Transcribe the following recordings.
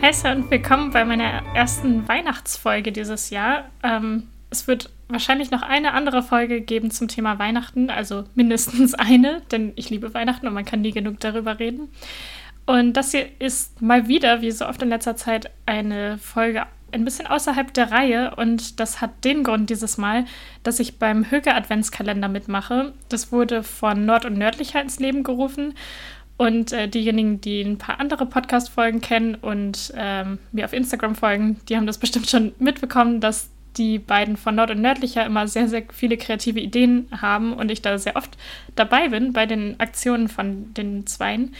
Heiße und willkommen bei meiner ersten Weihnachtsfolge dieses Jahr. Ähm, es wird wahrscheinlich noch eine andere Folge geben zum Thema Weihnachten, also mindestens eine, denn ich liebe Weihnachten und man kann nie genug darüber reden. Und das hier ist mal wieder, wie so oft in letzter Zeit, eine Folge ein bisschen außerhalb der Reihe und das hat den Grund dieses Mal, dass ich beim Höge Adventskalender mitmache. Das wurde von Nord und Nördlicher ins Leben gerufen und äh, diejenigen, die ein paar andere Podcast-Folgen kennen und ähm, mir auf Instagram folgen, die haben das bestimmt schon mitbekommen, dass die beiden von Nord und Nördlicher immer sehr, sehr viele kreative Ideen haben und ich da sehr oft dabei bin bei den Aktionen von den Zweien.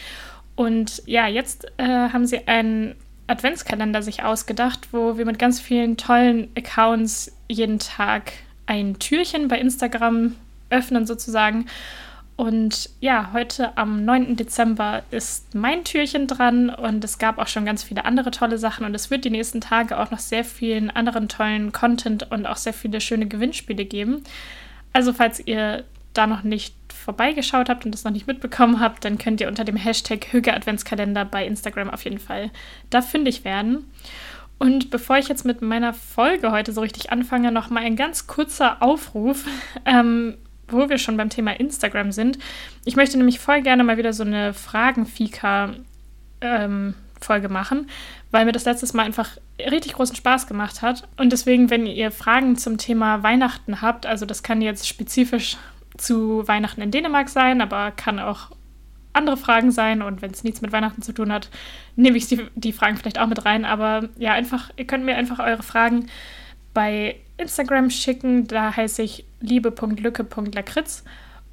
Und ja, jetzt äh, haben sie einen Adventskalender sich ausgedacht, wo wir mit ganz vielen tollen Accounts jeden Tag ein Türchen bei Instagram öffnen sozusagen und ja, heute am 9. Dezember ist mein Türchen dran und es gab auch schon ganz viele andere tolle Sachen und es wird die nächsten Tage auch noch sehr vielen anderen tollen Content und auch sehr viele schöne Gewinnspiele geben. Also falls ihr da noch nicht vorbeigeschaut habt und das noch nicht mitbekommen habt, dann könnt ihr unter dem Hashtag Höge Adventskalender bei Instagram auf jeden Fall da fündig werden. Und bevor ich jetzt mit meiner Folge heute so richtig anfange, noch mal ein ganz kurzer Aufruf. Ähm, wo wir schon beim Thema Instagram sind. Ich möchte nämlich voll gerne mal wieder so eine Fragen-Fika ähm, machen, weil mir das letztes Mal einfach richtig großen Spaß gemacht hat. Und deswegen, wenn ihr Fragen zum Thema Weihnachten habt, also das kann jetzt spezifisch zu Weihnachten in Dänemark sein, aber kann auch andere Fragen sein. Und wenn es nichts mit Weihnachten zu tun hat, nehme ich die, die Fragen vielleicht auch mit rein. Aber ja, einfach, ihr könnt mir einfach eure Fragen bei Instagram schicken. Da heiße ich liebe.lücke.lakritz.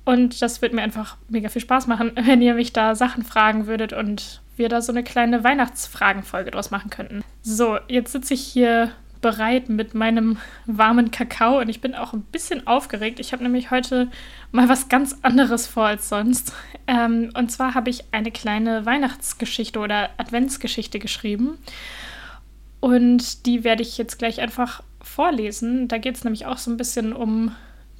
Und das wird mir einfach mega viel Spaß machen, wenn ihr mich da Sachen fragen würdet und wir da so eine kleine Weihnachtsfragenfolge draus machen könnten. So, jetzt sitze ich hier bereit mit meinem warmen Kakao und ich bin auch ein bisschen aufgeregt. Ich habe nämlich heute mal was ganz anderes vor als sonst. Ähm, und zwar habe ich eine kleine Weihnachtsgeschichte oder Adventsgeschichte geschrieben. Und die werde ich jetzt gleich einfach vorlesen. Da geht es nämlich auch so ein bisschen um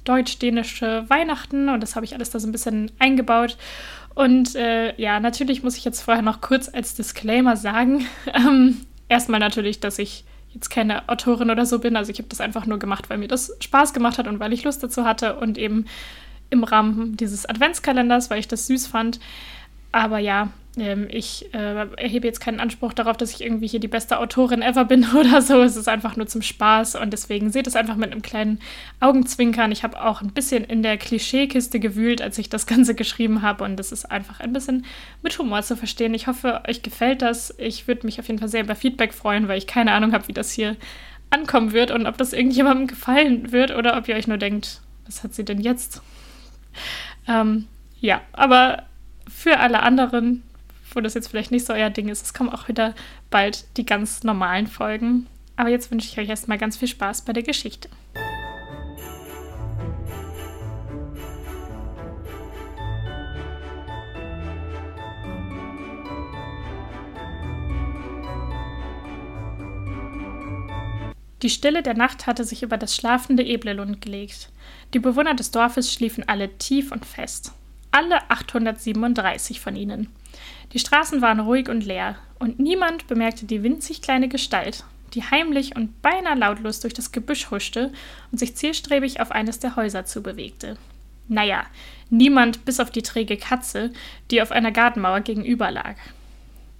deutsch-dänische Weihnachten und das habe ich alles da so ein bisschen eingebaut. Und äh, ja, natürlich muss ich jetzt vorher noch kurz als Disclaimer sagen. Ähm, erstmal natürlich, dass ich jetzt keine Autorin oder so bin. Also ich habe das einfach nur gemacht, weil mir das Spaß gemacht hat und weil ich Lust dazu hatte und eben im Rahmen dieses Adventskalenders, weil ich das süß fand. Aber ja, ähm, ich äh, erhebe jetzt keinen Anspruch darauf, dass ich irgendwie hier die beste Autorin ever bin oder so. Es ist einfach nur zum Spaß und deswegen seht es einfach mit einem kleinen Augenzwinkern. Ich habe auch ein bisschen in der Klischeekiste gewühlt, als ich das Ganze geschrieben habe und es ist einfach ein bisschen mit Humor zu verstehen. Ich hoffe, euch gefällt das. Ich würde mich auf jeden Fall sehr über Feedback freuen, weil ich keine Ahnung habe, wie das hier ankommen wird und ob das irgendjemandem gefallen wird oder ob ihr euch nur denkt, was hat sie denn jetzt? Ähm, ja, aber für alle anderen wo das jetzt vielleicht nicht so euer Ding ist. Es kommen auch wieder bald die ganz normalen Folgen. Aber jetzt wünsche ich euch erstmal ganz viel Spaß bei der Geschichte. Die Stille der Nacht hatte sich über das schlafende Eblelund gelegt. Die Bewohner des Dorfes schliefen alle tief und fest. Alle 837 von ihnen. Die Straßen waren ruhig und leer, und niemand bemerkte die winzig kleine Gestalt, die heimlich und beinahe lautlos durch das Gebüsch huschte und sich zielstrebig auf eines der Häuser zubewegte. Naja, niemand bis auf die träge Katze, die auf einer Gartenmauer gegenüber lag.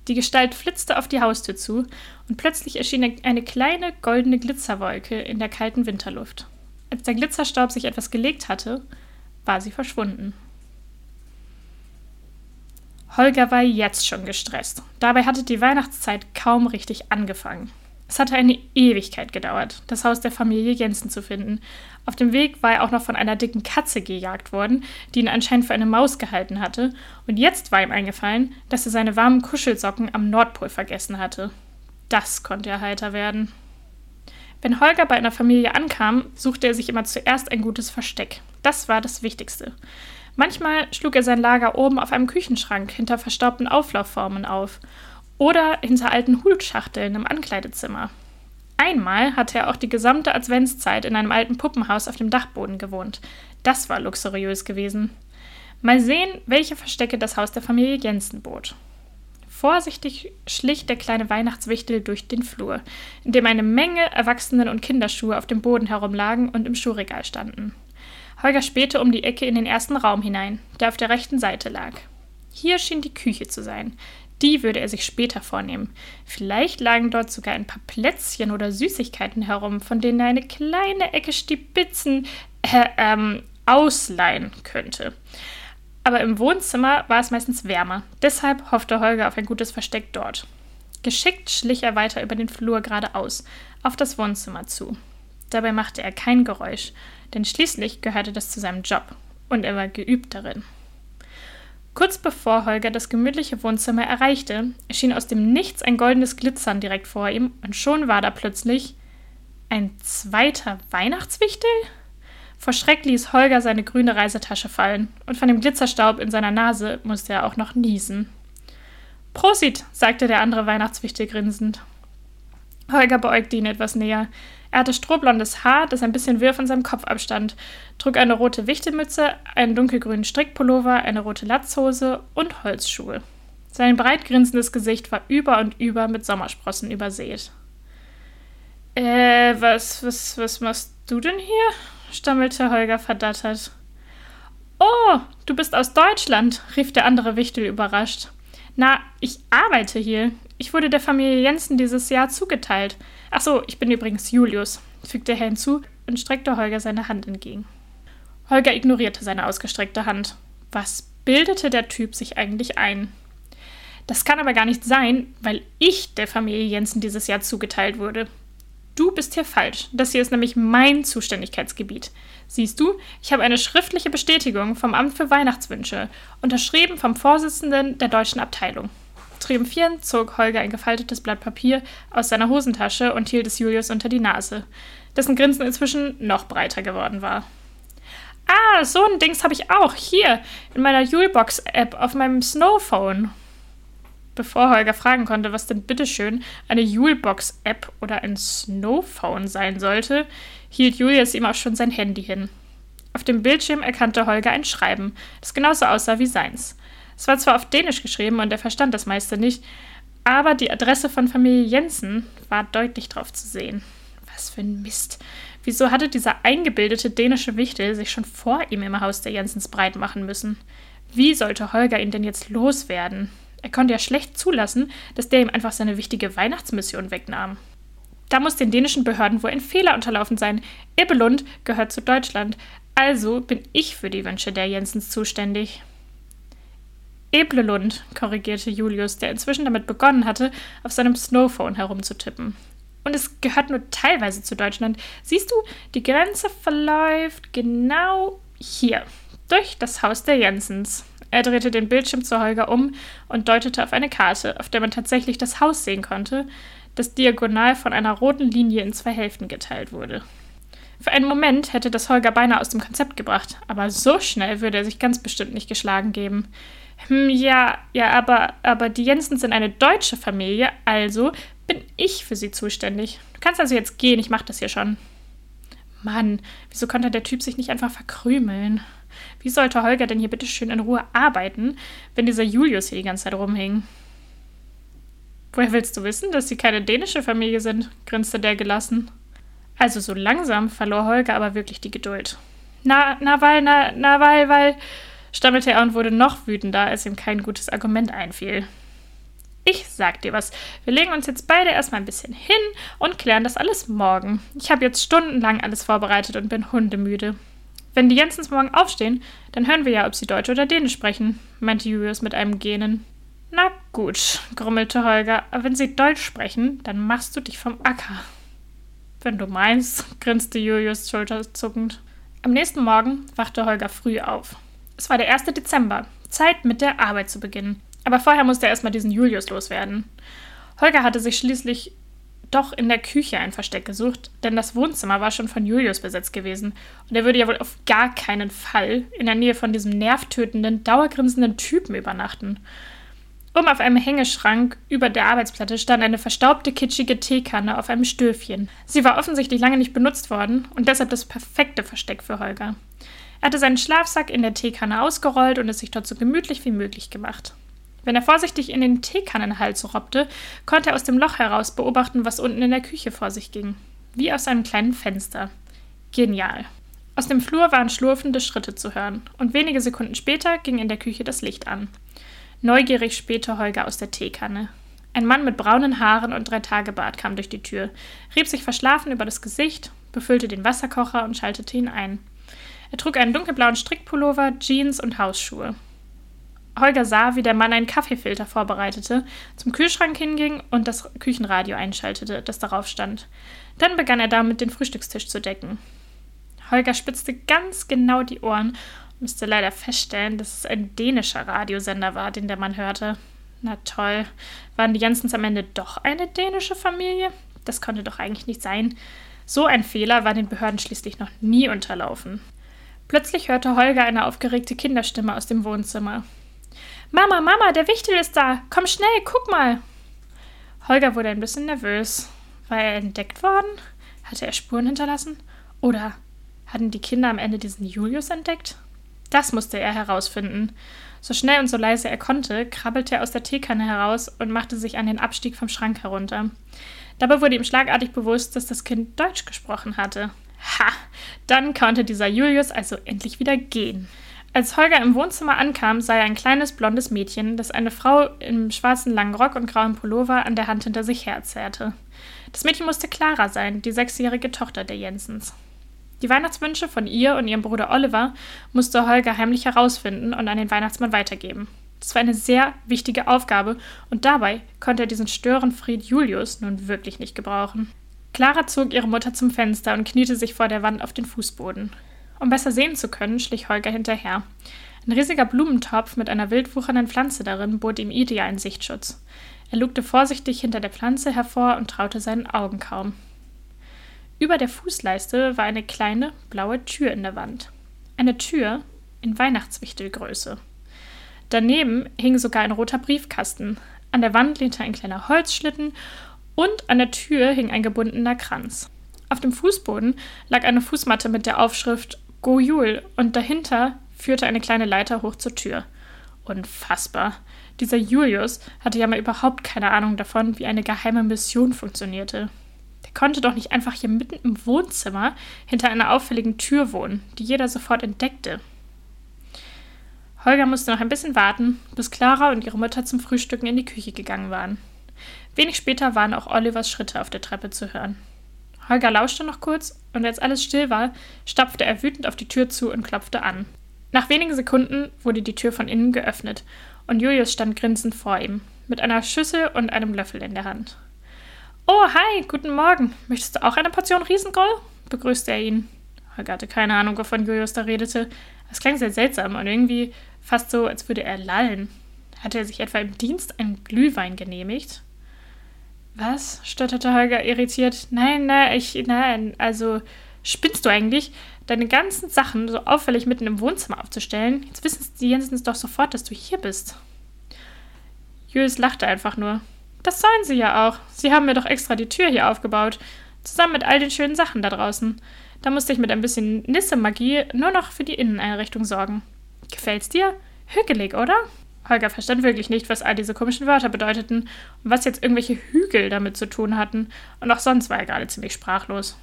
Die Gestalt flitzte auf die Haustür zu, und plötzlich erschien eine kleine goldene Glitzerwolke in der kalten Winterluft. Als der Glitzerstaub sich etwas gelegt hatte, war sie verschwunden. Holger war jetzt schon gestresst. Dabei hatte die Weihnachtszeit kaum richtig angefangen. Es hatte eine Ewigkeit gedauert, das Haus der Familie Jensen zu finden. Auf dem Weg war er auch noch von einer dicken Katze gejagt worden, die ihn anscheinend für eine Maus gehalten hatte, und jetzt war ihm eingefallen, dass er seine warmen Kuschelsocken am Nordpol vergessen hatte. Das konnte er heiter werden. Wenn Holger bei einer Familie ankam, suchte er sich immer zuerst ein gutes Versteck. Das war das Wichtigste. Manchmal schlug er sein Lager oben auf einem Küchenschrank hinter verstaubten Auflaufformen auf oder hinter alten Hutschachteln im Ankleidezimmer. Einmal hatte er auch die gesamte Adventszeit in einem alten Puppenhaus auf dem Dachboden gewohnt. Das war luxuriös gewesen. Mal sehen, welche Verstecke das Haus der Familie Jensen bot. Vorsichtig schlich der kleine Weihnachtswichtel durch den Flur, in dem eine Menge Erwachsenen- und Kinderschuhe auf dem Boden herumlagen und im Schuhregal standen. Holger spähte um die Ecke in den ersten Raum hinein, der auf der rechten Seite lag. Hier schien die Küche zu sein. Die würde er sich später vornehmen. Vielleicht lagen dort sogar ein paar Plätzchen oder Süßigkeiten herum, von denen er eine kleine Ecke Stibitzen äh, ähm, ausleihen könnte. Aber im Wohnzimmer war es meistens wärmer. Deshalb hoffte Holger auf ein gutes Versteck dort. Geschickt schlich er weiter über den Flur geradeaus, auf das Wohnzimmer zu. Dabei machte er kein Geräusch, denn schließlich gehörte das zu seinem Job und er war geübt darin. Kurz bevor Holger das gemütliche Wohnzimmer erreichte, erschien aus dem Nichts ein goldenes Glitzern direkt vor ihm und schon war da plötzlich ein zweiter Weihnachtswichtel? Vor Schreck ließ Holger seine grüne Reisetasche fallen und von dem Glitzerstaub in seiner Nase musste er auch noch niesen. Prosit, sagte der andere Weihnachtswichtel grinsend. Holger beäugte ihn etwas näher. Er hatte strohblondes Haar, das ein bisschen wirr von seinem Kopf abstand, trug eine rote Wichtelmütze, einen dunkelgrünen Strickpullover, eine rote Latzhose und Holzschuhe. Sein breit grinsendes Gesicht war über und über mit Sommersprossen übersät. Äh, was, was, was machst du denn hier? stammelte Holger verdattert. Oh, du bist aus Deutschland, rief der andere Wichtel überrascht. Na, ich arbeite hier. Ich wurde der Familie Jensen dieses Jahr zugeteilt. Ach so, ich bin übrigens Julius, fügte er hinzu und streckte Holger seine Hand entgegen. Holger ignorierte seine ausgestreckte Hand. Was bildete der Typ sich eigentlich ein? Das kann aber gar nicht sein, weil ich der Familie Jensen dieses Jahr zugeteilt wurde. Du bist hier falsch. Das hier ist nämlich mein Zuständigkeitsgebiet. Siehst du, ich habe eine schriftliche Bestätigung vom Amt für Weihnachtswünsche, unterschrieben vom Vorsitzenden der deutschen Abteilung. Triumphierend zog Holger ein gefaltetes Blatt Papier aus seiner Hosentasche und hielt es Julius unter die Nase, dessen Grinsen inzwischen noch breiter geworden war. Ah, so ein Dings habe ich auch hier in meiner Julebox-App auf meinem Snowphone. Bevor Holger fragen konnte, was denn bitteschön eine Julebox-App oder ein Snowphone sein sollte, hielt Julius ihm auch schon sein Handy hin. Auf dem Bildschirm erkannte Holger ein Schreiben, das genauso aussah wie seins. Es war zwar auf Dänisch geschrieben und er verstand das meiste nicht, aber die Adresse von Familie Jensen war deutlich drauf zu sehen. Was für ein Mist. Wieso hatte dieser eingebildete dänische Wichtel sich schon vor ihm im Haus der Jensens breit machen müssen? Wie sollte Holger ihn denn jetzt loswerden? Er konnte ja schlecht zulassen, dass der ihm einfach seine wichtige Weihnachtsmission wegnahm. Da muss den dänischen Behörden wohl ein Fehler unterlaufen sein. Ibbelund gehört zu Deutschland. Also bin ich für die Wünsche der Jensens zuständig. Eblelund, korrigierte Julius, der inzwischen damit begonnen hatte, auf seinem Snowphone herumzutippen. Und es gehört nur teilweise zu Deutschland. Siehst du, die Grenze verläuft genau hier, durch das Haus der Jensens. Er drehte den Bildschirm zu Holger um und deutete auf eine Karte, auf der man tatsächlich das Haus sehen konnte, das diagonal von einer roten Linie in zwei Hälften geteilt wurde. Für einen Moment hätte das Holger beinahe aus dem Konzept gebracht, aber so schnell würde er sich ganz bestimmt nicht geschlagen geben. Hm, ja, ja, aber, aber die Jensens sind eine deutsche Familie, also bin ich für sie zuständig. Du kannst also jetzt gehen, ich mach das hier schon. Mann, wieso konnte der Typ sich nicht einfach verkrümeln? Wie sollte Holger denn hier bitte schön in Ruhe arbeiten, wenn dieser Julius hier die ganze Zeit rumhing? Woher willst du wissen, dass sie keine dänische Familie sind? grinste der gelassen. Also so langsam verlor Holger aber wirklich die Geduld. Na, na, weil, na, na, weil, weil, stammelte er und wurde noch wütender, als ihm kein gutes Argument einfiel. Ich sag dir was. Wir legen uns jetzt beide erstmal ein bisschen hin und klären das alles morgen. Ich habe jetzt stundenlang alles vorbereitet und bin hundemüde. Wenn die Jensens morgen aufstehen, dann hören wir ja, ob sie Deutsch oder Dänisch sprechen, meinte Julius mit einem Gähnen. Na gut, grummelte Holger, aber wenn sie Deutsch sprechen, dann machst du dich vom Acker. Wenn du meinst, grinste Julius schulterzuckend. Am nächsten Morgen wachte Holger früh auf. Es war der 1. Dezember, Zeit mit der Arbeit zu beginnen. Aber vorher musste er erstmal diesen Julius loswerden. Holger hatte sich schließlich doch in der Küche ein Versteck gesucht, denn das Wohnzimmer war schon von Julius besetzt gewesen und er würde ja wohl auf gar keinen Fall in der Nähe von diesem nervtötenden, dauergrinsenden Typen übernachten. Oben auf einem Hängeschrank über der Arbeitsplatte stand eine verstaubte, kitschige Teekanne auf einem Stöfchen. Sie war offensichtlich lange nicht benutzt worden und deshalb das perfekte Versteck für Holger. Er hatte seinen Schlafsack in der Teekanne ausgerollt und es sich dort so gemütlich wie möglich gemacht. Wenn er vorsichtig in den Teekannenhals robbte, konnte er aus dem Loch heraus beobachten, was unten in der Küche vor sich ging. Wie aus einem kleinen Fenster. Genial. Aus dem Flur waren schlurfende Schritte zu hören, und wenige Sekunden später ging in der Küche das Licht an. Neugierig spähte Holger aus der Teekanne. Ein Mann mit braunen Haaren und drei Tagebart kam durch die Tür, rieb sich verschlafen über das Gesicht, befüllte den Wasserkocher und schaltete ihn ein. Er trug einen dunkelblauen Strickpullover, Jeans und Hausschuhe. Holger sah, wie der Mann einen Kaffeefilter vorbereitete, zum Kühlschrank hinging und das Küchenradio einschaltete, das darauf stand. Dann begann er damit, den Frühstückstisch zu decken. Holger spitzte ganz genau die Ohren und musste leider feststellen, dass es ein dänischer Radiosender war, den der Mann hörte. Na toll, waren die Jensens am Ende doch eine dänische Familie? Das konnte doch eigentlich nicht sein. So ein Fehler war den Behörden schließlich noch nie unterlaufen. Plötzlich hörte Holger eine aufgeregte Kinderstimme aus dem Wohnzimmer. Mama, Mama, der Wichtel ist da. Komm schnell, guck mal. Holger wurde ein bisschen nervös. War er entdeckt worden? Hatte er Spuren hinterlassen? Oder hatten die Kinder am Ende diesen Julius entdeckt? Das musste er herausfinden. So schnell und so leise er konnte, krabbelte er aus der Teekanne heraus und machte sich an den Abstieg vom Schrank herunter. Dabei wurde ihm schlagartig bewusst, dass das Kind Deutsch gesprochen hatte. Ha! Dann konnte dieser Julius also endlich wieder gehen. Als Holger im Wohnzimmer ankam, sah er ein kleines blondes Mädchen, das eine Frau im schwarzen langen Rock und grauen Pullover an der Hand hinter sich herzerrte. Das Mädchen musste Clara sein, die sechsjährige Tochter der Jensens. Die Weihnachtswünsche von ihr und ihrem Bruder Oliver musste Holger heimlich herausfinden und an den Weihnachtsmann weitergeben. Das war eine sehr wichtige Aufgabe und dabei konnte er diesen Störenfried Julius nun wirklich nicht gebrauchen. Clara zog ihre Mutter zum Fenster und kniete sich vor der Wand auf den Fußboden. Um besser sehen zu können, schlich Holger hinterher. Ein riesiger Blumentopf mit einer wild wuchernden Pflanze darin bot ihm idealen Sichtschutz. Er lugte vorsichtig hinter der Pflanze hervor und traute seinen Augen kaum. Über der Fußleiste war eine kleine blaue Tür in der Wand. Eine Tür in Weihnachtswichtelgröße. Daneben hing sogar ein roter Briefkasten. An der Wand lehnte ein kleiner Holzschlitten und an der Tür hing ein gebundener Kranz. Auf dem Fußboden lag eine Fußmatte mit der Aufschrift Gojul und dahinter führte eine kleine Leiter hoch zur Tür. Unfassbar. Dieser Julius hatte ja mal überhaupt keine Ahnung davon, wie eine geheime Mission funktionierte. Der konnte doch nicht einfach hier mitten im Wohnzimmer hinter einer auffälligen Tür wohnen, die jeder sofort entdeckte. Holger musste noch ein bisschen warten, bis Clara und ihre Mutter zum Frühstücken in die Küche gegangen waren. Wenig später waren auch Olivers Schritte auf der Treppe zu hören. Holger lauschte noch kurz und als alles still war, stapfte er wütend auf die Tür zu und klopfte an. Nach wenigen Sekunden wurde die Tür von innen geöffnet und Julius stand grinsend vor ihm, mit einer Schüssel und einem Löffel in der Hand. Oh, hi, guten Morgen. Möchtest du auch eine Portion Riesengroll? begrüßte er ihn. Holger hatte keine Ahnung, wovon Julius da redete. Es klang sehr seltsam und irgendwie fast so, als würde er lallen. Hatte er sich etwa im Dienst einen Glühwein genehmigt? Was? stotterte Holger irritiert. Nein, nein, ich, nein, also spinnst du eigentlich? Deine ganzen Sachen so auffällig mitten im Wohnzimmer aufzustellen? Jetzt wissen die Jensens doch sofort, dass du hier bist. Julius lachte einfach nur. Das sollen sie ja auch. Sie haben mir doch extra die Tür hier aufgebaut. Zusammen mit all den schönen Sachen da draußen. Da musste ich mit ein bisschen Nisse-Magie nur noch für die Inneneinrichtung sorgen. Gefällt's dir? Hügelig, oder? Holger verstand wirklich nicht, was all diese komischen Wörter bedeuteten und was jetzt irgendwelche Hügel damit zu tun hatten, und auch sonst war er gerade ziemlich sprachlos.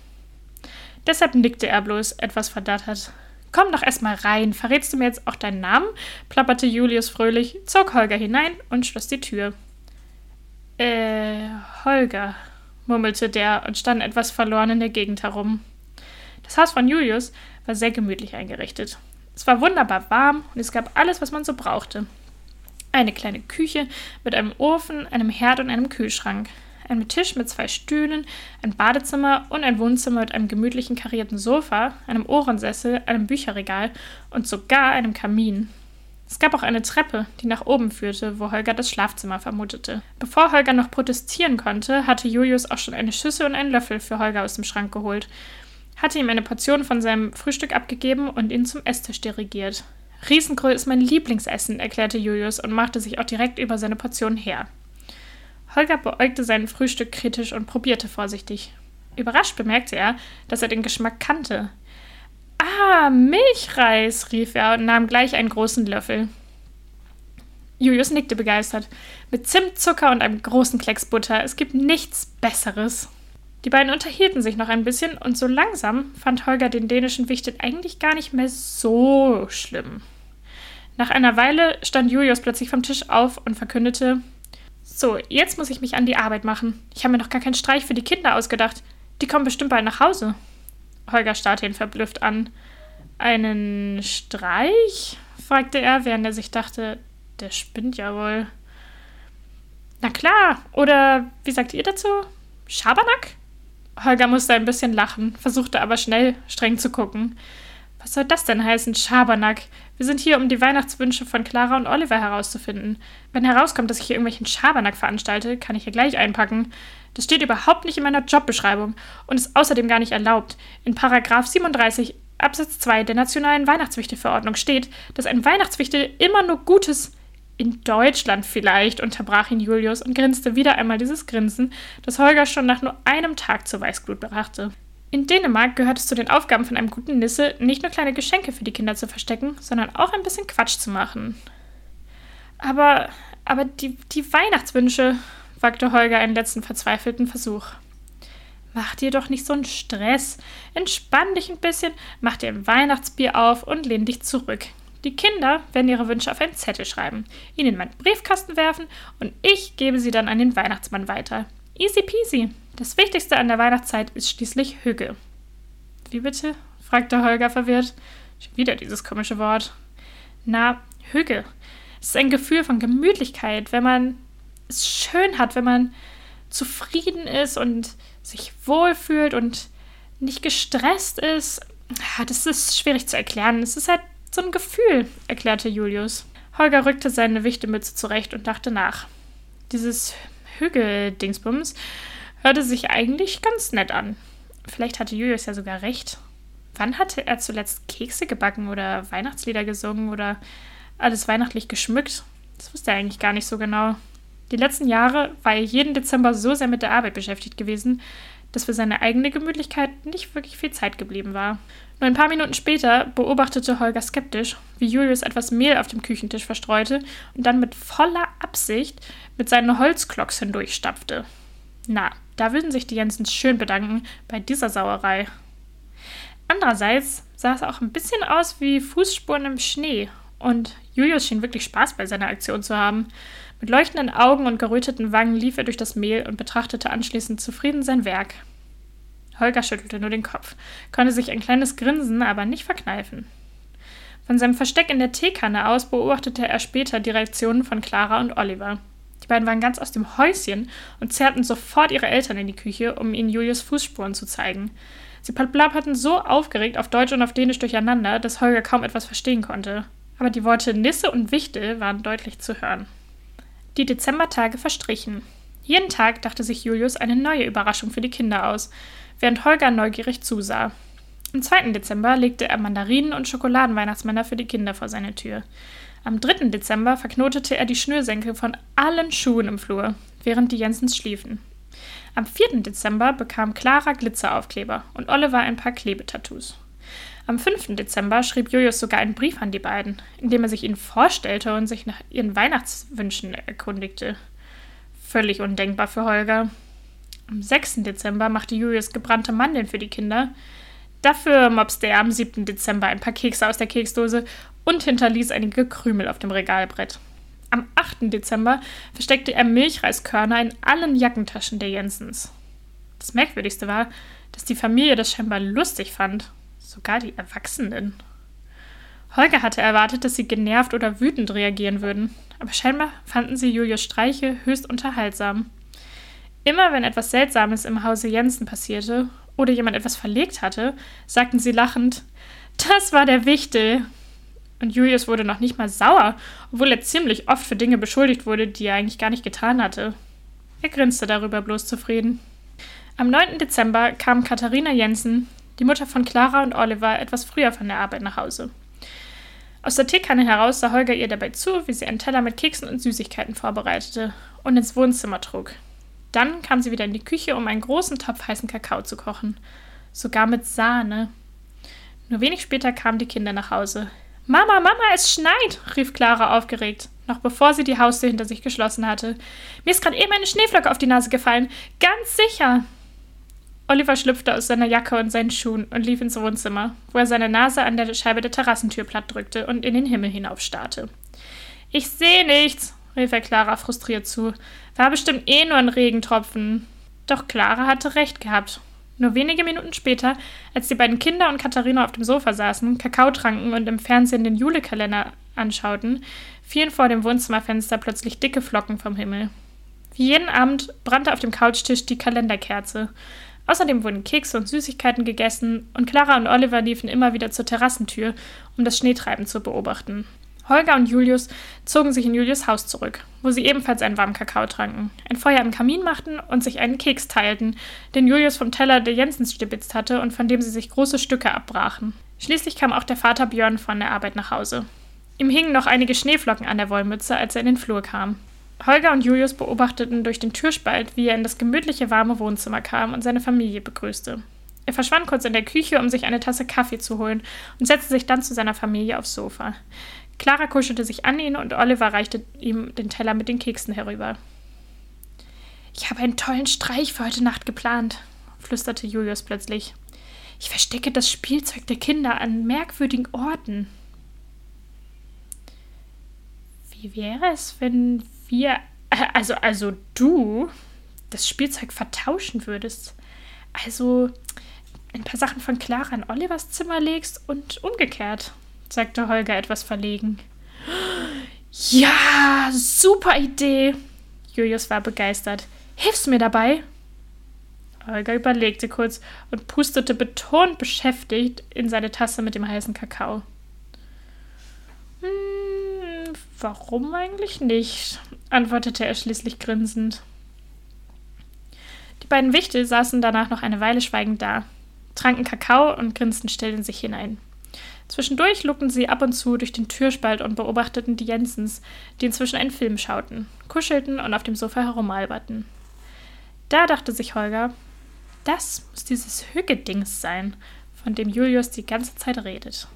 Deshalb nickte er bloß, etwas verdattert. Komm doch erst mal rein, verrätst du mir jetzt auch deinen Namen? plapperte Julius fröhlich, zog Holger hinein und schloss die Tür. Äh, Holger, murmelte der und stand etwas verloren in der Gegend herum. Das Haus von Julius war sehr gemütlich eingerichtet. Es war wunderbar warm und es gab alles, was man so brauchte eine kleine Küche mit einem Ofen, einem Herd und einem Kühlschrank, einem Tisch mit zwei Stühlen, ein Badezimmer und ein Wohnzimmer mit einem gemütlichen karierten Sofa, einem Ohrensessel, einem Bücherregal und sogar einem Kamin. Es gab auch eine Treppe, die nach oben führte, wo Holger das Schlafzimmer vermutete. Bevor Holger noch protestieren konnte, hatte Julius auch schon eine Schüssel und einen Löffel für Holger aus dem Schrank geholt, hatte ihm eine Portion von seinem Frühstück abgegeben und ihn zum Esstisch dirigiert. Riesenkohl ist mein Lieblingsessen, erklärte Julius und machte sich auch direkt über seine Portion her. Holger beäugte sein Frühstück kritisch und probierte vorsichtig. Überrascht bemerkte er, dass er den Geschmack kannte. Ah, Milchreis, rief er und nahm gleich einen großen Löffel. Julius nickte begeistert. Mit Zimt, Zucker und einem großen Klecks Butter. Es gibt nichts Besseres. Die beiden unterhielten sich noch ein bisschen und so langsam fand Holger den dänischen Wichtel eigentlich gar nicht mehr so schlimm. Nach einer Weile stand Julius plötzlich vom Tisch auf und verkündete: So, jetzt muss ich mich an die Arbeit machen. Ich habe mir noch gar keinen Streich für die Kinder ausgedacht. Die kommen bestimmt bald nach Hause. Holger starrte ihn verblüfft an. Einen Streich? fragte er, während er sich dachte, der spinnt ja wohl. Na klar, oder wie sagt ihr dazu? Schabernack? Holger musste ein bisschen lachen, versuchte aber schnell streng zu gucken. Was soll das denn heißen, Schabernack? Wir sind hier, um die Weihnachtswünsche von Clara und Oliver herauszufinden. Wenn herauskommt, dass ich hier irgendwelchen Schabernack veranstalte, kann ich hier gleich einpacken. Das steht überhaupt nicht in meiner Jobbeschreibung und ist außerdem gar nicht erlaubt. In Paragraph 37 Absatz 2 der Nationalen Weihnachtswichtelverordnung steht, dass ein Weihnachtswichtel immer nur Gutes in Deutschland vielleicht, unterbrach ihn Julius und grinste wieder einmal dieses Grinsen, das Holger schon nach nur einem Tag zur Weißglut brachte. In Dänemark gehört es zu den Aufgaben von einem guten Nisse, nicht nur kleine Geschenke für die Kinder zu verstecken, sondern auch ein bisschen Quatsch zu machen. Aber, aber die, die Weihnachtswünsche, wagte Holger einen letzten verzweifelten Versuch. Mach dir doch nicht so einen Stress. Entspann dich ein bisschen, mach dir ein Weihnachtsbier auf und lehn dich zurück. Die Kinder werden ihre Wünsche auf einen Zettel schreiben, ihn in meinen Briefkasten werfen und ich gebe sie dann an den Weihnachtsmann weiter. Easy peasy. Das Wichtigste an der Weihnachtszeit ist schließlich Hüge. Wie bitte? fragte Holger verwirrt. Wieder dieses komische Wort. Na, Hüge. Es ist ein Gefühl von Gemütlichkeit, wenn man es schön hat, wenn man zufrieden ist und sich wohlfühlt und nicht gestresst ist. Das ist schwierig zu erklären. Es ist halt so ein Gefühl, erklärte Julius. Holger rückte seine Wichtemütze zurecht und dachte nach. Dieses Hügel-Dingsbums hörte sich eigentlich ganz nett an. Vielleicht hatte Julius ja sogar recht. Wann hatte er zuletzt Kekse gebacken oder Weihnachtslieder gesungen oder alles weihnachtlich geschmückt? Das wusste er eigentlich gar nicht so genau. Die letzten Jahre war er jeden Dezember so sehr mit der Arbeit beschäftigt gewesen, dass für seine eigene Gemütlichkeit nicht wirklich viel Zeit geblieben war. Nur ein paar Minuten später beobachtete Holger skeptisch, wie Julius etwas Mehl auf dem Küchentisch verstreute und dann mit voller Absicht mit seinen Holzklocks hindurchstapfte. Na, da würden sich die Jensens schön bedanken bei dieser Sauerei. Andererseits sah es auch ein bisschen aus wie Fußspuren im Schnee und Julius schien wirklich Spaß bei seiner Aktion zu haben. Mit leuchtenden Augen und geröteten Wangen lief er durch das Mehl und betrachtete anschließend zufrieden sein Werk. Holger schüttelte nur den Kopf, konnte sich ein kleines Grinsen aber nicht verkneifen. Von seinem Versteck in der Teekanne aus beobachtete er später die Reaktionen von Clara und Oliver. Die beiden waren ganz aus dem Häuschen und zerrten sofort ihre Eltern in die Küche, um ihnen Julius Fußspuren zu zeigen. Sie plapperten so aufgeregt auf Deutsch und auf Dänisch durcheinander, dass Holger kaum etwas verstehen konnte. Aber die Worte Nisse und Wichtel waren deutlich zu hören. Die Dezembertage verstrichen. Jeden Tag dachte sich Julius eine neue Überraschung für die Kinder aus, während Holger neugierig zusah. Am 2. Dezember legte er Mandarinen und Schokoladenweihnachtsmänner für die Kinder vor seine Tür. Am 3. Dezember verknotete er die Schnürsenkel von allen Schuhen im Flur, während die Jensens schliefen. Am 4. Dezember bekam Clara Glitzeraufkleber und Oliver ein paar Klebetattoos. Am 5. Dezember schrieb Julius sogar einen Brief an die beiden, in dem er sich ihnen vorstellte und sich nach ihren Weihnachtswünschen erkundigte. Völlig undenkbar für Holger. Am 6. Dezember machte Julius gebrannte Mandeln für die Kinder. Dafür mopste er am 7. Dezember ein paar Kekse aus der Keksdose und hinterließ einige Krümel auf dem Regalbrett. Am 8. Dezember versteckte er Milchreiskörner in allen Jackentaschen der Jensens. Das Merkwürdigste war, dass die Familie das scheinbar lustig fand Sogar die Erwachsenen. Holger hatte erwartet, dass sie genervt oder wütend reagieren würden, aber scheinbar fanden sie Julius Streiche höchst unterhaltsam. Immer wenn etwas Seltsames im Hause Jensen passierte oder jemand etwas verlegt hatte, sagten sie lachend, das war der Wichtel. Und Julius wurde noch nicht mal sauer, obwohl er ziemlich oft für Dinge beschuldigt wurde, die er eigentlich gar nicht getan hatte. Er grinste darüber bloß zufrieden. Am 9. Dezember kam Katharina Jensen, die Mutter von Clara und Oliver, etwas früher von der Arbeit nach Hause. Aus der Teekanne heraus sah Holger ihr dabei zu, wie sie einen Teller mit Keksen und Süßigkeiten vorbereitete und ins Wohnzimmer trug. Dann kam sie wieder in die Küche, um einen großen Topf heißen Kakao zu kochen. Sogar mit Sahne. Nur wenig später kamen die Kinder nach Hause. Mama, Mama, es schneit, rief Clara aufgeregt. noch bevor sie die Haustür hinter sich geschlossen hatte. Mir ist gerade eben eine Schneeflocke auf die Nase gefallen. Ganz sicher. Oliver schlüpfte aus seiner Jacke und seinen Schuhen und lief ins Wohnzimmer, wo er seine Nase an der Scheibe der Terrassentür platt drückte und in den Himmel hinaufstarrte. Ich sehe nichts, rief er Clara frustriert zu. War bestimmt eh nur ein Regentropfen. Doch Clara hatte recht gehabt. Nur wenige Minuten später, als die beiden Kinder und Katharina auf dem Sofa saßen, Kakao tranken und im Fernsehen den Julekalender anschauten, fielen vor dem Wohnzimmerfenster plötzlich dicke Flocken vom Himmel. Wie jeden Abend brannte auf dem Couchtisch die Kalenderkerze. Außerdem wurden Kekse und Süßigkeiten gegessen und Clara und Oliver liefen immer wieder zur Terrassentür, um das Schneetreiben zu beobachten. Holger und Julius zogen sich in Julius Haus zurück, wo sie ebenfalls einen warmen Kakao tranken, ein Feuer im Kamin machten und sich einen Keks teilten, den Julius vom Teller der Jensens stibitzt hatte und von dem sie sich große Stücke abbrachen. Schließlich kam auch der Vater Björn von der Arbeit nach Hause. Ihm hingen noch einige Schneeflocken an der Wollmütze, als er in den Flur kam. Holger und Julius beobachteten durch den Türspalt, wie er in das gemütliche, warme Wohnzimmer kam und seine Familie begrüßte. Er verschwand kurz in der Küche, um sich eine Tasse Kaffee zu holen und setzte sich dann zu seiner Familie aufs Sofa. Clara kuschelte sich an ihn und Oliver reichte ihm den Teller mit den Keksen herüber. Ich habe einen tollen Streich für heute Nacht geplant, flüsterte Julius plötzlich. Ich verstecke das Spielzeug der Kinder an merkwürdigen Orten. Wie wäre es, wenn wir, also, also du, das Spielzeug vertauschen würdest? Also ein paar Sachen von Clara in Olivers Zimmer legst und umgekehrt sagte Holger etwas verlegen. Ja, super Idee. Julius war begeistert. Hilfst du mir dabei? Holger überlegte kurz und pustete betont beschäftigt in seine Tasse mit dem heißen Kakao. Hm, warum eigentlich nicht? antwortete er schließlich grinsend. Die beiden Wichtel saßen danach noch eine Weile schweigend da, tranken Kakao und grinsten still in sich hinein. Zwischendurch lugten sie ab und zu durch den Türspalt und beobachteten die Jensens, die inzwischen einen Film schauten, kuschelten und auf dem Sofa herumalberten. Da dachte sich Holger, das muss dieses Hügedings sein, von dem Julius die ganze Zeit redet.